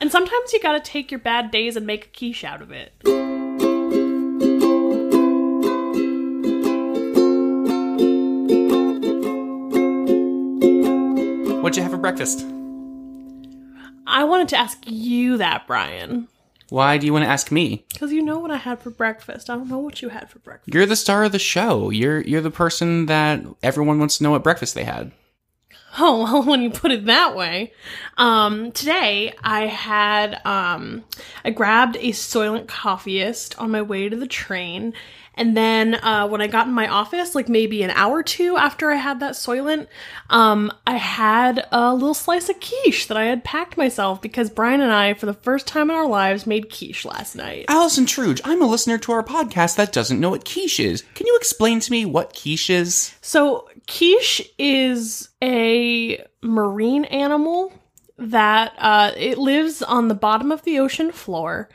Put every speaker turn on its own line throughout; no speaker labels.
And sometimes you gotta take your bad days and make a quiche out of it.
What'd you have for breakfast?
I wanted to ask you that, Brian.
Why do you want to ask me?
Because you know what I had for breakfast. I don't know what you had for breakfast.
You're the star of the show. You're you're the person that everyone wants to know what breakfast they had.
Oh, well, when you put it that way. Um, today I had, um, I grabbed a Soylent Coffiest on my way to the train. And then, uh, when I got in my office, like maybe an hour or two after I had that Soylent, um, I had a little slice of quiche that I had packed myself because Brian and I, for the first time in our lives, made quiche last night.
Allison Truge, I'm a listener to our podcast that doesn't know what quiche is. Can you explain to me what quiche is?
So, quiche is a marine animal that uh, it lives on the bottom of the ocean floor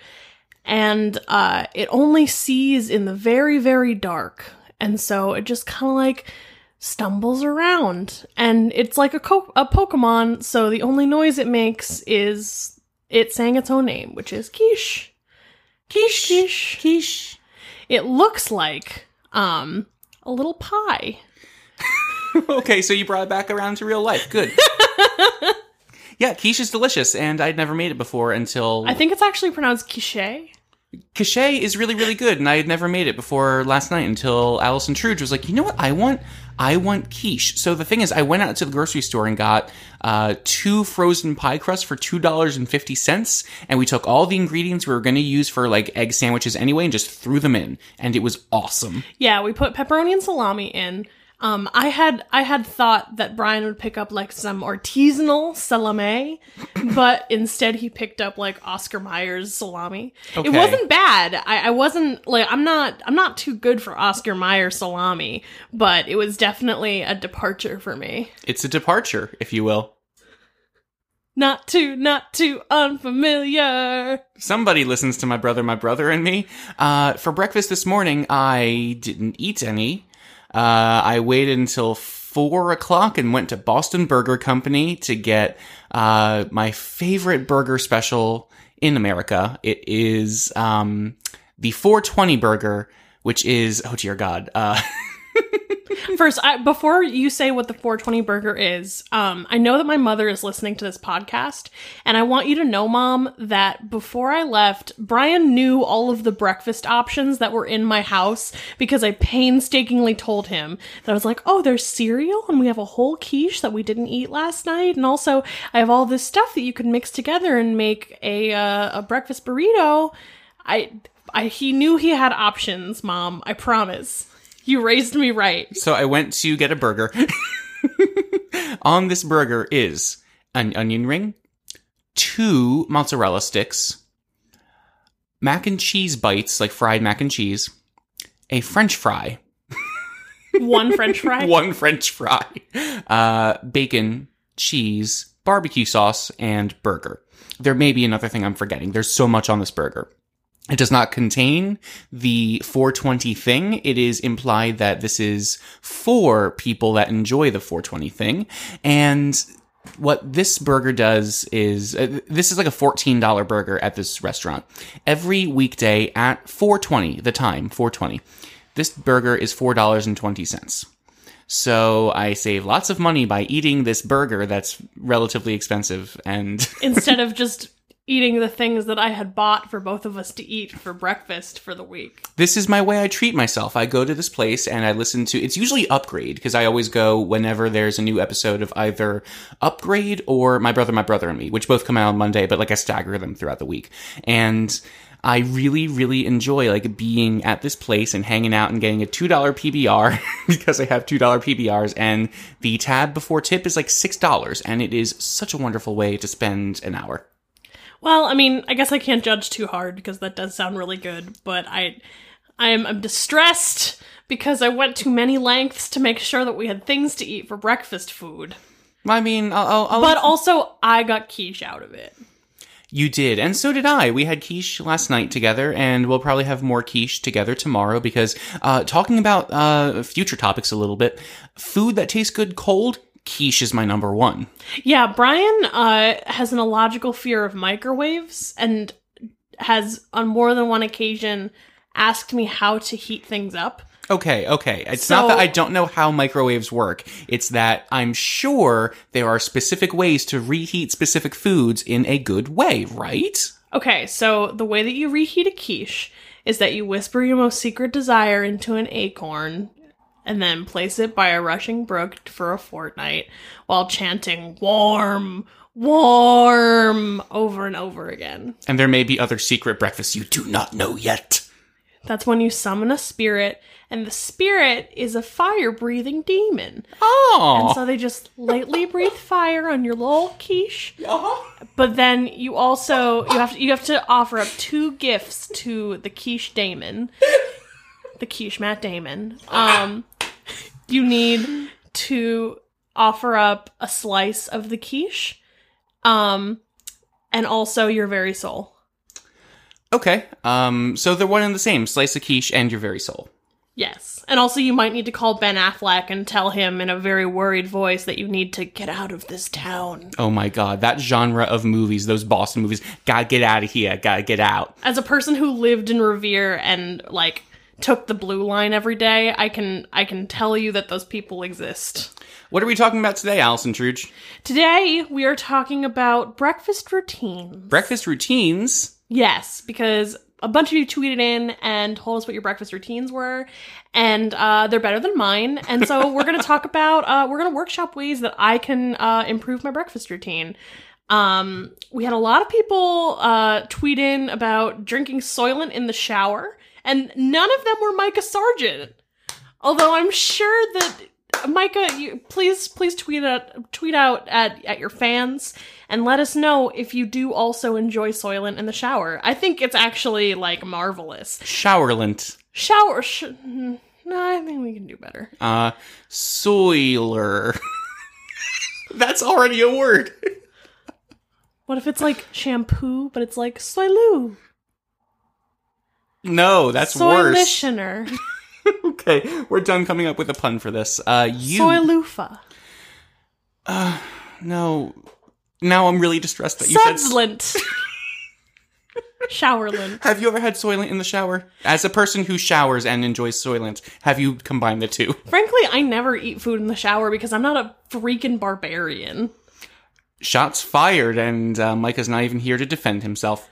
and uh, it only sees in the very, very dark. And so it just kind of like stumbles around. And it's like a, co- a Pokemon, so the only noise it makes is it saying its own name, which is quiche. Quiche, quiche.
Quiche.
It looks like um, a little pie.
okay, so you brought it back around to real life. Good. yeah, quiche is delicious, and I'd never made it before until
I think it's actually pronounced quiche.
Quiche is really, really good, and I had never made it before last night until Allison Truge was like, you know what I want? I want quiche. So the thing is, I went out to the grocery store and got uh, two frozen pie crusts for two dollars and fifty cents, and we took all the ingredients we were going to use for like egg sandwiches anyway, and just threw them in, and it was awesome.
Yeah, we put pepperoni and salami in. Um, I had I had thought that Brian would pick up like some artisanal salami, but instead he picked up like Oscar Myers salami.
Okay.
It wasn't bad. I, I wasn't like I'm not I'm not too good for Oscar Myers salami, but it was definitely a departure for me.
It's a departure, if you will.
Not too not too unfamiliar.
Somebody listens to my brother, my brother, and me. Uh, for breakfast this morning, I didn't eat any. Uh, I waited until four o'clock and went to Boston Burger Company to get uh, my favorite burger special in America. It is um, the 420 burger, which is oh dear God. Uh,
First, I, before you say what the 420 burger is, um, I know that my mother is listening to this podcast, and I want you to know, Mom, that before I left, Brian knew all of the breakfast options that were in my house because I painstakingly told him that I was like, oh, there's cereal, and we have a whole quiche that we didn't eat last night, and also I have all this stuff that you can mix together and make a uh, a breakfast burrito. I, I he knew he had options, Mom. I promise. You raised me right.
so I went to get a burger. On this burger is an onion ring, two mozzarella sticks, mac and cheese bites, like fried mac and cheese, a french fry,
One French fry.
one french fry, uh, bacon, cheese, barbecue sauce, and burger. There may be another thing I'm forgetting. There's so much on this burger. It does not contain the 420 thing. It is implied that this is for people that enjoy the 420 thing. And what this burger does is uh, this is like a $14 burger at this restaurant. Every weekday at 420, the time, 420. This burger is $4.20. So I save lots of money by eating this burger that's relatively expensive and
Instead of just eating the things that I had bought for both of us to eat for breakfast for the week.
this is my way I treat myself. I go to this place and I listen to it's usually Upgrade because I always go whenever there's a new episode of either Upgrade or My Brother, My Brother and Me, which both come out on Monday, but like I stagger them throughout the week. And I really, really enjoy like being at this place and hanging out and getting a $2 PBR because I have $2 PBRs and the tab before tip is like $6 and it is such a wonderful way to spend an hour.
Well, I mean, I guess I can't judge too hard because that does sound really good, but I I'm I'm distressed because I went to many lengths to make sure that we had things to eat for breakfast food.
I mean, I'll, I'll, I'll
But also I got quiche out of it.
You did, and so did I. We had quiche last night together, and we'll probably have more quiche together tomorrow because uh, talking about uh, future topics a little bit, food that tastes good cold quiche is my number one.
Yeah, Brian uh, has an illogical fear of microwaves and has, on more than one occasion, asked me how to heat things up.
Okay, okay. It's
So-
not that I don't know how microwaves work. It's that I'm sure there are specific ways to reheat specific foods in a good way, right?
Okay, so the way that you reheat a quiche is that you whisper your most secret desire into an acorn and then place it by a rushing brook for a fortnight while chanting warm, warm over and over again.
And there may be other secret breakfasts you do not know yet.
That's when you summon a spirit, and the spirit is a fire breathing demon.
Oh.
And so they just lightly breathe fire on your little quiche. Uh-huh. But then you also you have to, you have to offer up two gifts to the quiche Damon, the quiche Matt Damon. Um, you need to offer up a slice of the quiche, um, and also your very soul.
Okay. Um, so they're one and the same. Slice of quiche and your very soul.
Yes, and also you might need to call Ben Affleck and tell him in a very worried voice that you need to get out of this town.
Oh my god, that genre of movies, those Boston movies, gotta get out of here, gotta get out.
as a person who lived in Revere and like took the blue line every day, I can I can tell you that those people exist.
What are we talking about today, Allison Truge?
Today we are talking about breakfast routines.
Breakfast routines.
yes, because a bunch of you tweeted in and told us what your breakfast routines were, and uh, they're better than mine. And so we're going to talk about uh, we're going to workshop ways that I can uh, improve my breakfast routine. Um, we had a lot of people uh, tweet in about drinking Soylent in the shower, and none of them were Micah Sargent. Although I'm sure that Micah, you, please please tweet out tweet out at at your fans and let us know if you do also enjoy Soylent in the shower. I think it's actually like marvelous.
Showerlint.
Shower. Sh- mm, no, I think we can do better.
Uh, soiler. That's already a word.
What if it's like shampoo, but it's like Soilu?
No, that's worse.
Soylitioner.
Okay, we're done coming up with a pun for this. Uh, you.
Soilufa.
no. Now I'm really distressed that you said.
Sudslint. Showerlint.
Have you ever had Soylent in the shower? As a person who showers and enjoys Soylent, have you combined the two?
Frankly, I never eat food in the shower because I'm not a freaking barbarian.
Shots fired, and uh, Micah's not even here to defend himself.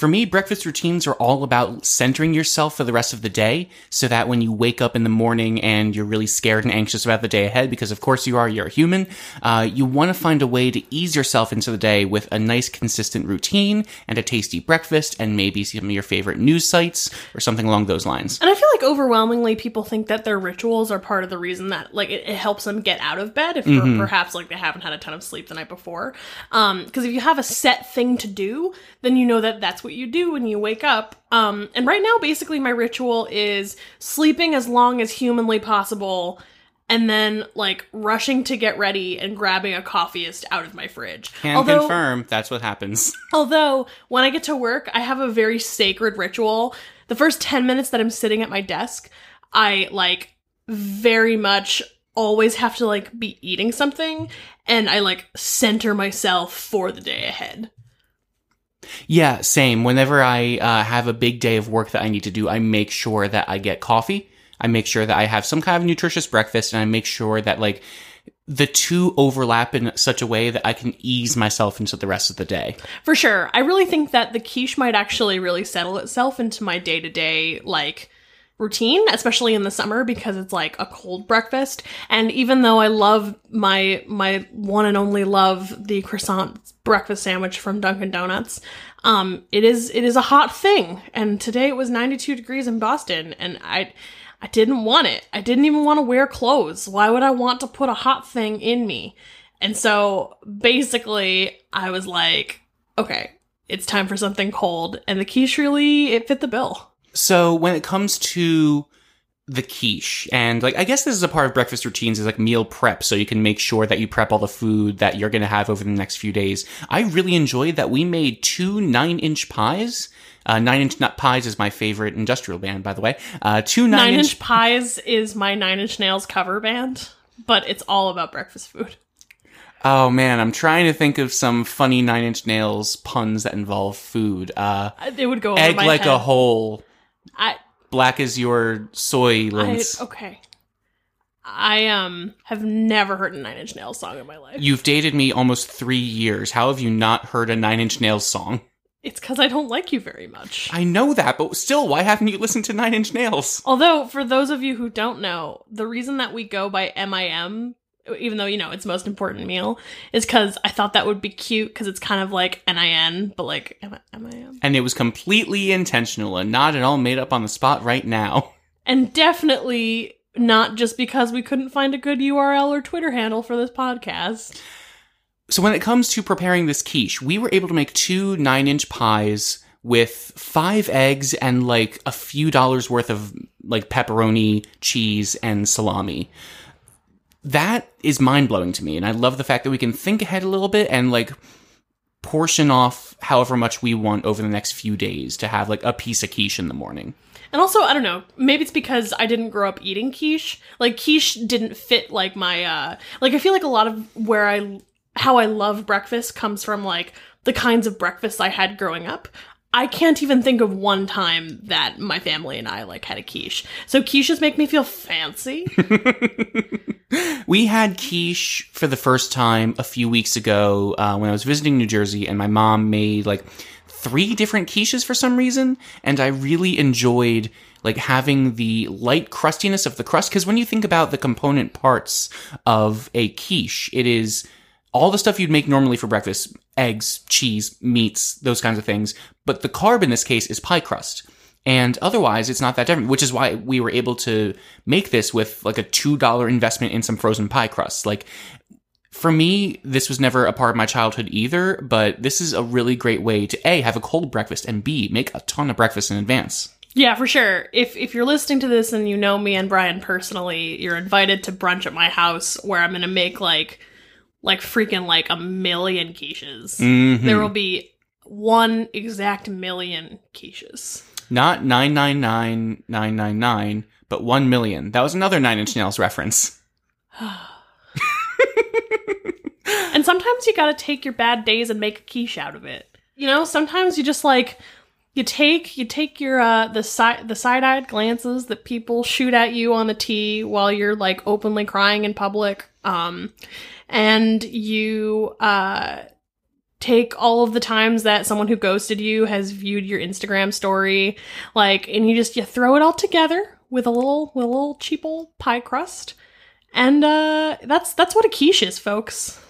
For me, breakfast routines are all about centering yourself for the rest of the day so that when you wake up in the morning and you're really scared and anxious about the day ahead, because of course you are, you're a human, uh, you want to find a way to ease yourself into the day with a nice, consistent routine and a tasty breakfast and maybe some of your favorite news sites or something along those lines.
And I feel like overwhelmingly people think that their rituals are part of the reason that like it, it helps them get out of bed if per- perhaps like they haven't had a ton of sleep the night before. Um because if you have a set thing to do, then you know that that's what you do when you wake up. Um and right now basically my ritual is sleeping as long as humanly possible and then like rushing to get ready and grabbing a Coffiest out of my fridge.
Can confirm that's what happens.
Although, when I get to work, I have a very sacred ritual. The first 10 minutes that I'm sitting at my desk, I like very much always have to like be eating something and I like center myself for the day ahead.
Yeah, same. Whenever I uh, have a big day of work that I need to do, I make sure that I get coffee. I make sure that I have some kind of nutritious breakfast, and I make sure that like the two overlap in such a way that I can ease myself into the rest of the day.
For sure. I really think that the quiche might actually really settle itself into my day to day, like, routine, especially in the summer because it's like a cold breakfast. And even though I love my, my one and only love, the croissant breakfast sandwich from Dunkin' Donuts, um, it is, it is a hot thing. And today it was 92 degrees in Boston and I, I didn't want it. I didn't even want to wear clothes. Why would I want to put a hot thing in me? And so basically, I was like, okay, it's time for something cold. And the quiche really, it fit the bill.
So when it comes to the quiche and like I guess this is a part of breakfast routines is like meal prep so you can make sure that you prep all the food that you're going to have over the next few days. I really enjoyed that we made two 9-inch pies. Uh, 9-inch nut pies is my favorite industrial band by the way. Uh two 9-inch
Inch Pies is my Nine Inch Nails cover band. but it's all about breakfast food.
Oh man, I'm trying to think of some funny Nine Inch Nails puns that involve food. Uh,
It would go
egg like
head.
a hole,
I,
black as your soy
I okay. I um have never heard a Nine Inch Nails song in my life.
You've dated me almost three years. How have you not heard a Nine Inch Nails song?
It's because I don't like you very much.
I know that, but still, why haven't you listened to Nine Inch Nails?
Although, for those of you who don't know, the reason that we go by MIM, even though, you know, it's most important meal, is because I thought that would be cute because it's kind of like NIN, but like M- MIM.
And it was completely intentional and not at all made up on the spot right now.
And definitely not just because we couldn't find a good URL or Twitter handle for this podcast.
So when it comes to preparing this quiche, we were able to make two nine inch pies with five eggs and like a few dollars worth of like pepperoni, cheese, and salami. That is mind blowing to me. And I love the fact that we can think ahead a little bit and like portion off however much we want over the next few days to have like a piece of quiche in the morning.
And also, I don't know, maybe it's because I didn't grow up eating quiche. Like quiche didn't fit like my uh like I feel like a lot of where I how I love breakfast comes from like the kinds of breakfasts I had growing up. I can't even think of one time that my family and I like had a quiche. So quiches make me feel fancy.
We had quiche for the first time a few weeks ago uh, when I was visiting New Jersey, and my mom made like three different quiches for some reason, and I really enjoyed like having the light crustiness of the crust. Because when you think about the component parts of a quiche, it is all the stuff you'd make normally for breakfast eggs, cheese, meats, those kinds of things. But the carb in this case is pie crust. And otherwise, it's not that different, which is why we were able to make this with like a $2 investment in some frozen pie crusts. Like, for me, this was never a part of my childhood either, but this is a really great way to A, have a cold breakfast, and B, make a ton of breakfast in advance.
yeah, for sure. If if you're listening to this and you know me and Brian personally, you're invited to brunch at my house where I'm gonna make like like freaking like a million quiches.
Mhm.
There will be one exact million quiches.
Not 999999, but 1 million. That was another Nine Inch Nails reference.
And sometimes you gotta take your bad days and make a quiche out of it. You know, sometimes you just like you take you take your uh the side the side-eyed glances that people shoot at you on the T while you're like openly crying in public. Um and you uh take all of the times that someone who ghosted you has viewed your Instagram story, like, and you just you throw it all together with a little with a little cheap old pie crust, and uh, that's that's what a quiche is, folks.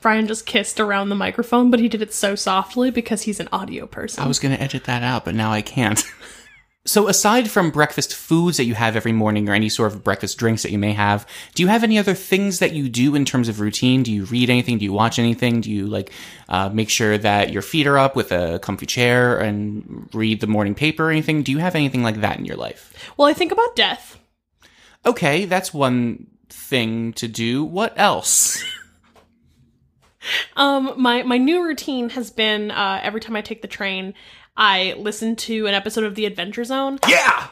Brian just kissed around the microphone, but he did it so softly because he's an audio person.
I was going to edit that out, but now I can't. so, aside from breakfast foods that you have every morning or any sort of breakfast drinks that you may have, do you have any other things that you do in terms of routine? Do you read anything? Do you watch anything? Do you like uh, make sure that your feet are up with a comfy chair and read the morning paper or anything? Do you have anything like that in your life?
well, I think about death.
Okay, that's one thing to do. What else?
Um, my my new routine has been uh, every time I take the train, I listen to an episode of The Adventure Zone.
yeah!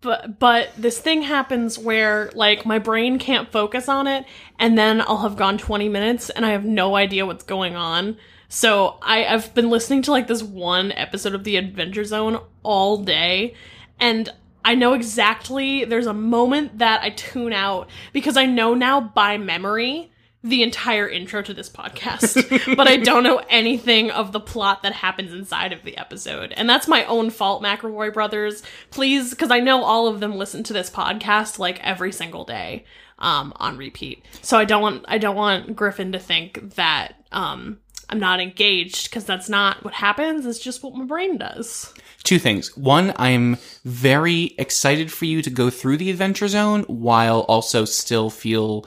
but but this thing happens where like my brain can't focus on it and then i'll have gone 20 minutes and i have no idea what's going on so I, i've been listening to like this one episode of the adventure zone all day and i know exactly there's a moment that i tune out because i know now by memory the entire intro to this podcast, but I don't know anything of the plot that happens inside of the episode. And that's my own fault, McElroy brothers. Please, because I know all of them listen to this podcast like every single day um, on repeat. So I don't want I don't want Griffin to think that um, I'm not engaged because that's not what happens. It's just what my brain does.
Two things. One, I'm very excited for you to go through the adventure zone while also still feel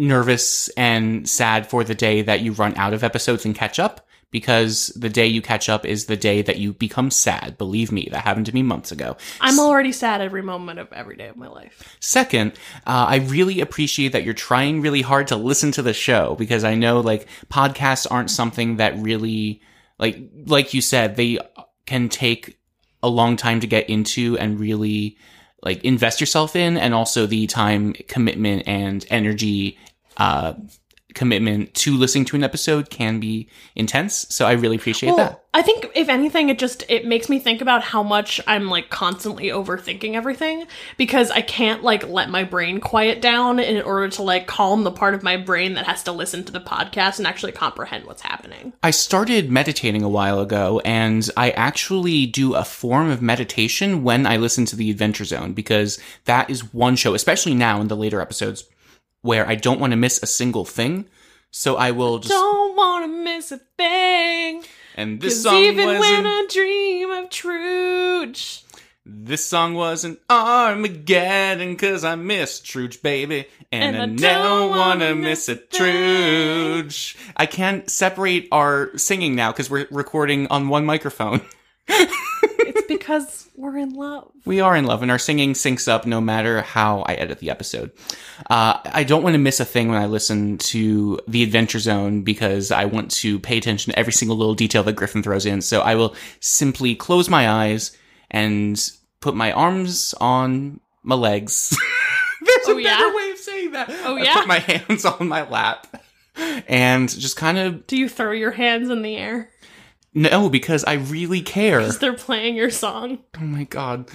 nervous and sad for the day that you run out of episodes and catch up because the day you catch up is the day that you become sad. Believe me, that happened to me months ago.
I'm already sad every moment of every day of my life.
Second, uh, I really appreciate that you're trying really hard to listen to the show because I know like podcasts aren't something that really like like you said they can take a long time to get into and really like invest yourself in and also the time commitment and energy uh commitment to listening to an episode can be intense so i really appreciate that
I think if anything, it just it makes me think about how much I'm like constantly overthinking everything because I can't like let my brain quiet down in order to like calm the part of my brain that has to listen to the podcast and actually comprehend what's happening.
I started meditating a while ago and I actually do a form of meditation when I listen to the Adventure Zone because that is one show, especially now in the later episodes, where I don't want to miss a single thing. So I will just.
Don't want to miss a thing.
And this
'Cause
song
even when
wasn't.
I dream of Truge.
This song wasn't Armageddon because I miss Truge, baby. And,
And
I,
I
never
don't
want to miss a
miss a thing.
Truge. I can't separate our singing now because we're recording on one microphone.
It's because we're in love.
We are in love, and our singing syncs up no matter how I edit the episode. Uh, I don't want to miss a thing when I listen to The Adventure Zone because I want to pay attention to every single little detail that Griffin throws in. So I will simply close my eyes and put my arms on my legs. There's
Oh,
a
yeah?
better way of saying that.
Oh,
I
yeah?
put my hands on my lap and just kind of
Do you throw your hands in the air?
No, because I really care.
Because they're playing your song.
Oh my god.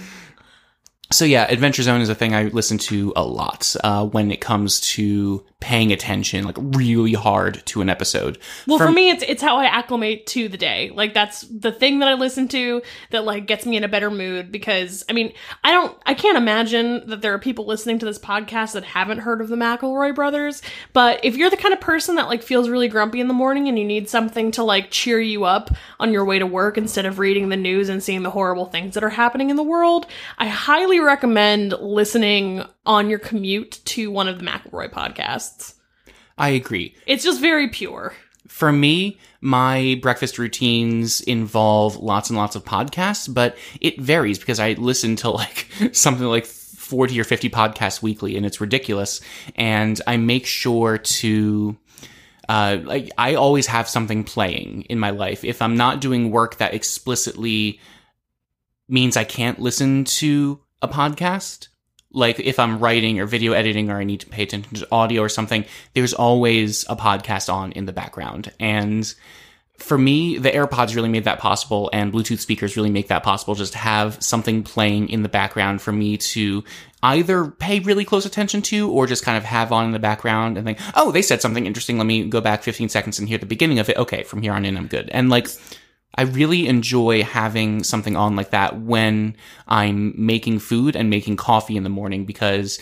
So yeah, Adventure Zone is a thing I listen to a lot uh, when it comes to paying attention, like really hard to an episode.
Well, for me, it's it's how I acclimate to the day. Like that's the thing that I listen to that like gets me in a better mood. Because I mean, I don't, I can't imagine that there are people listening to this podcast that haven't heard of the McElroy brothers. But if you're the kind of person that like feels really grumpy in the morning and you need something to like cheer you up on your way to work instead of reading the news and seeing the horrible things that are happening in the world, I highly recommend listening on your commute to one of the McElroy podcasts.
I agree.
It's just very pure.
For me, my breakfast routines involve lots and lots of podcasts, but it varies because I listen to like something like 40 or 50 podcasts weekly and it's ridiculous. And I make sure to uh, like I always have something playing in my life. If I'm not doing work that explicitly means I can't listen to a podcast, like if I'm writing or video editing or I need to pay attention to audio or something, there's always a podcast on in the background. And for me, the AirPods really made that possible and Bluetooth speakers really make that possible. Just have something playing in the background for me to either pay really close attention to or just kind of have on in the background and think, oh, they said something interesting. Let me go back 15 seconds and hear the beginning of it. Okay, from here on in, I'm good. And like, I really enjoy having something on like that when I'm making food and making coffee in the morning because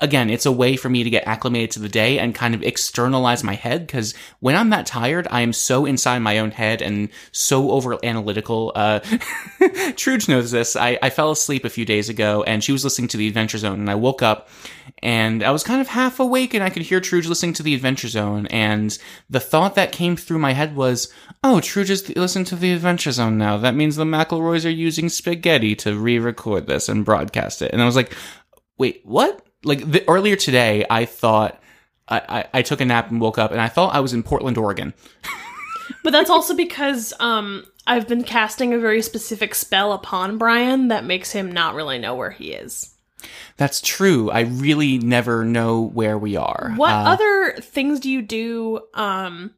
again, it's a way for me to get acclimated to the day and kind of externalize my head because when I'm that tired, I am so inside my own head and so over analytical. Uh, Truge knows this. I, I fell asleep a few days ago and she was listening to the Adventure Zone and I woke up and I was kind of half awake and I could hear Truge listening to the Adventure Zone and the thought that came through my head was, oh, Truge is listening to the Adventure Zone now. That means the McElroys are using spaghetti to re-record this and broadcast it. And I was like, wait, what? Like the, earlier today, I thought I, I, I took a nap and woke up and I thought I was in Portland, Oregon.
But that's also because um I've been casting a very specific spell upon Brian that makes him not really know where he is.
That's true. I really never know where we are.
What
Uh,
other things do you do um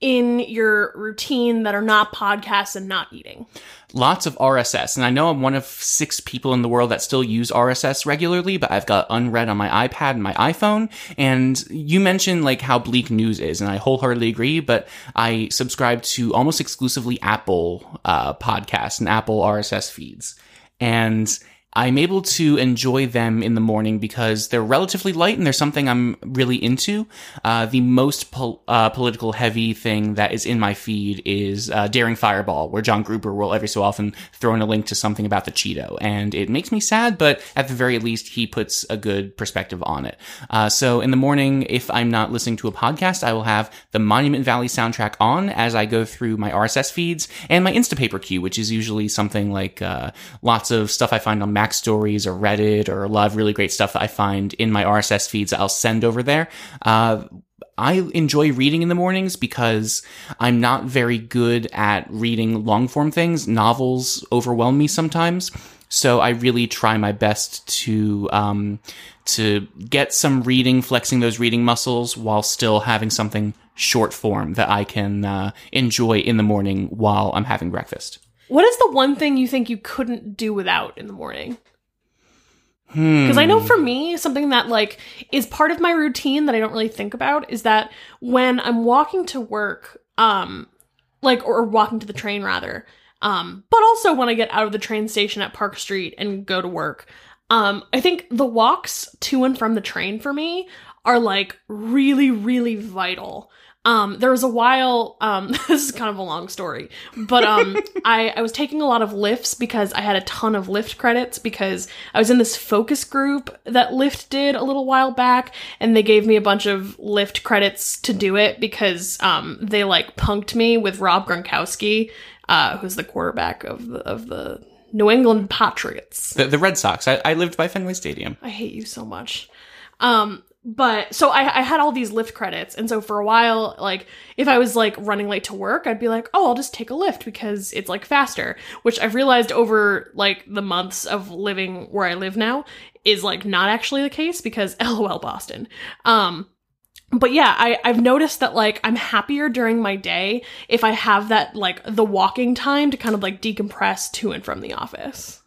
in your routine that are not podcasts and not eating?
lots of RSS. And I know I'm one of six people in the world that still use RSS regularly, but I've got unread on my iPad and my iPhone. And you mentioned like how bleak news is, and I wholeheartedly agree, but I subscribe to almost exclusively Apple uh, podcasts and Apple RSS feeds. And I'm able to enjoy them in the morning because they're relatively light and they're something I'm really into. Uh, the most pol- uh, political heavy thing that is in my feed is uh, Daring Fireball, where John Gruber will every so often throw in a link to something about the Cheeto. And it makes me sad, but at the very least, he puts a good perspective on it. Uh, so in the morning, if I'm not listening to a podcast, I will have the Monument Valley soundtrack on as I go through my RSS feeds and my Instapaper queue, which is usually something like uh, lots of stuff I find on MacStories or Reddit or a lot of really great stuff that I find in my RSS feeds I'll send over there. Uh, I enjoy reading in the mornings because I'm not very good at reading long form things. Novels overwhelm me sometimes. So I really try my best to um, to get some reading, flexing those reading muscles while still having something short form that I can uh, enjoy in the morning while I'm having breakfast.
What is the one thing you think you couldn't do without in the morning?
Hmm.
Because I know for me, something that like is part of my routine that I don't really think about is that when I'm walking to work, um, like or walking to the train rather, um, but also when I get out of the train station at Park Street and go to work, um, I think the walks to and from the train for me are like really, really vital. Um, there was a while, um, this is kind of a long story, but um, I, I was taking a lot of Lyfts because I had a ton of Lyft credits because I was in this focus group that Lyft did a little while back, and they gave me a bunch of Lyft credits to do it because um, they like punked me with Rob Gronkowski, uh, who's the quarterback of the, of the New England Patriots.
The, the Red Sox. I, I lived by Fenway Stadium.
I hate you so much. Um, but so I, I had all these Lyft credits, and so for a while, like if I was like running late to work, I'd be like, oh, I'll just take a Lyft because it's like faster. Which I've realized over like the months of living where I live now is like not actually the case because LOL Boston. Um, but yeah, I, I've noticed that like I'm happier during my day if I have that like the walking time to kind of like decompress to and from the office.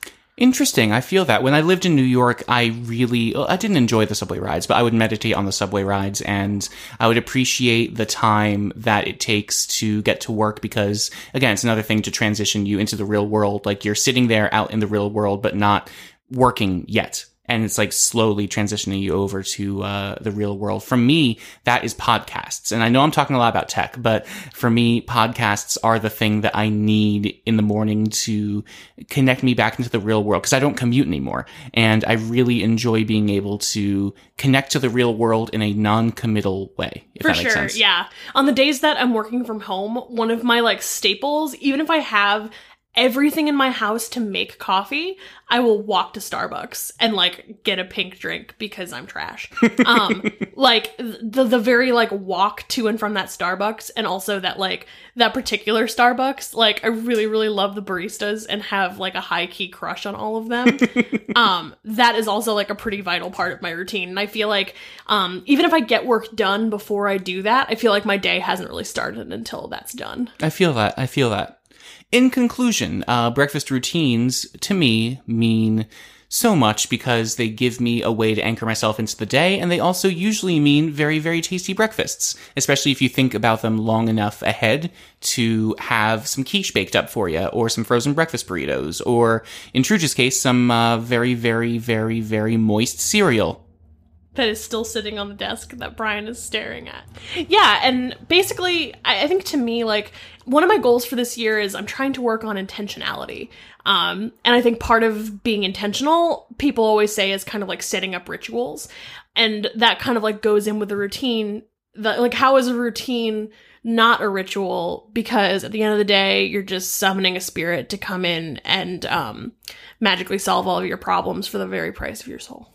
Interesting. I feel that when I lived in New York, I really I didn't enjoy the subway rides, but I would meditate on the subway rides and I would appreciate the time that it takes to get to work because again, it's another thing to transition you into the real world. Like you're sitting there out in the real world but not working yet and it's like slowly transitioning you over to uh, the real world. For me, that is podcasts. And I know I'm talking a lot about tech, but for me, podcasts are the thing that I need in the morning to connect me back into the real world because I don't commute anymore. And I really enjoy being able to connect to the real world in a non-committal way. If
For sure,
sense.
yeah. On the days that I'm working from home, one of my like staples, even if I have everything in my house to make coffee, I will walk to Starbucks and like get a pink drink because I'm trash. Um like the the very like walk to and from that Starbucks and also that like that particular Starbucks, like I really really love the baristas and have like a high key crush on all of them. um that is also like a pretty vital part of my routine and I feel like um even if I get work done before I do that, I feel like my day hasn't really started until that's done.
I feel that. I feel that. In conclusion, uh, breakfast routines to me mean so much because they give me a way to anchor myself into the day, and they also usually mean very, very tasty breakfasts, especially if you think about them long enough ahead to have some quiche baked up for you, or some frozen breakfast burritos, or in Truge's case, some uh, very, very, very, very moist cereal.
That is still sitting on the desk that Brian is staring at. Yeah, and basically, I, I think to me, like, one of my goals for this year is I'm trying to work on intentionality. Um, and I think part of being intentional, people always say, is kind of like setting up rituals. And that kind of like goes in with the routine. That, like, how is a routine not a ritual? Because at the end of the day, you're just summoning a spirit to come in and um, magically solve all of your problems for the very price of your soul.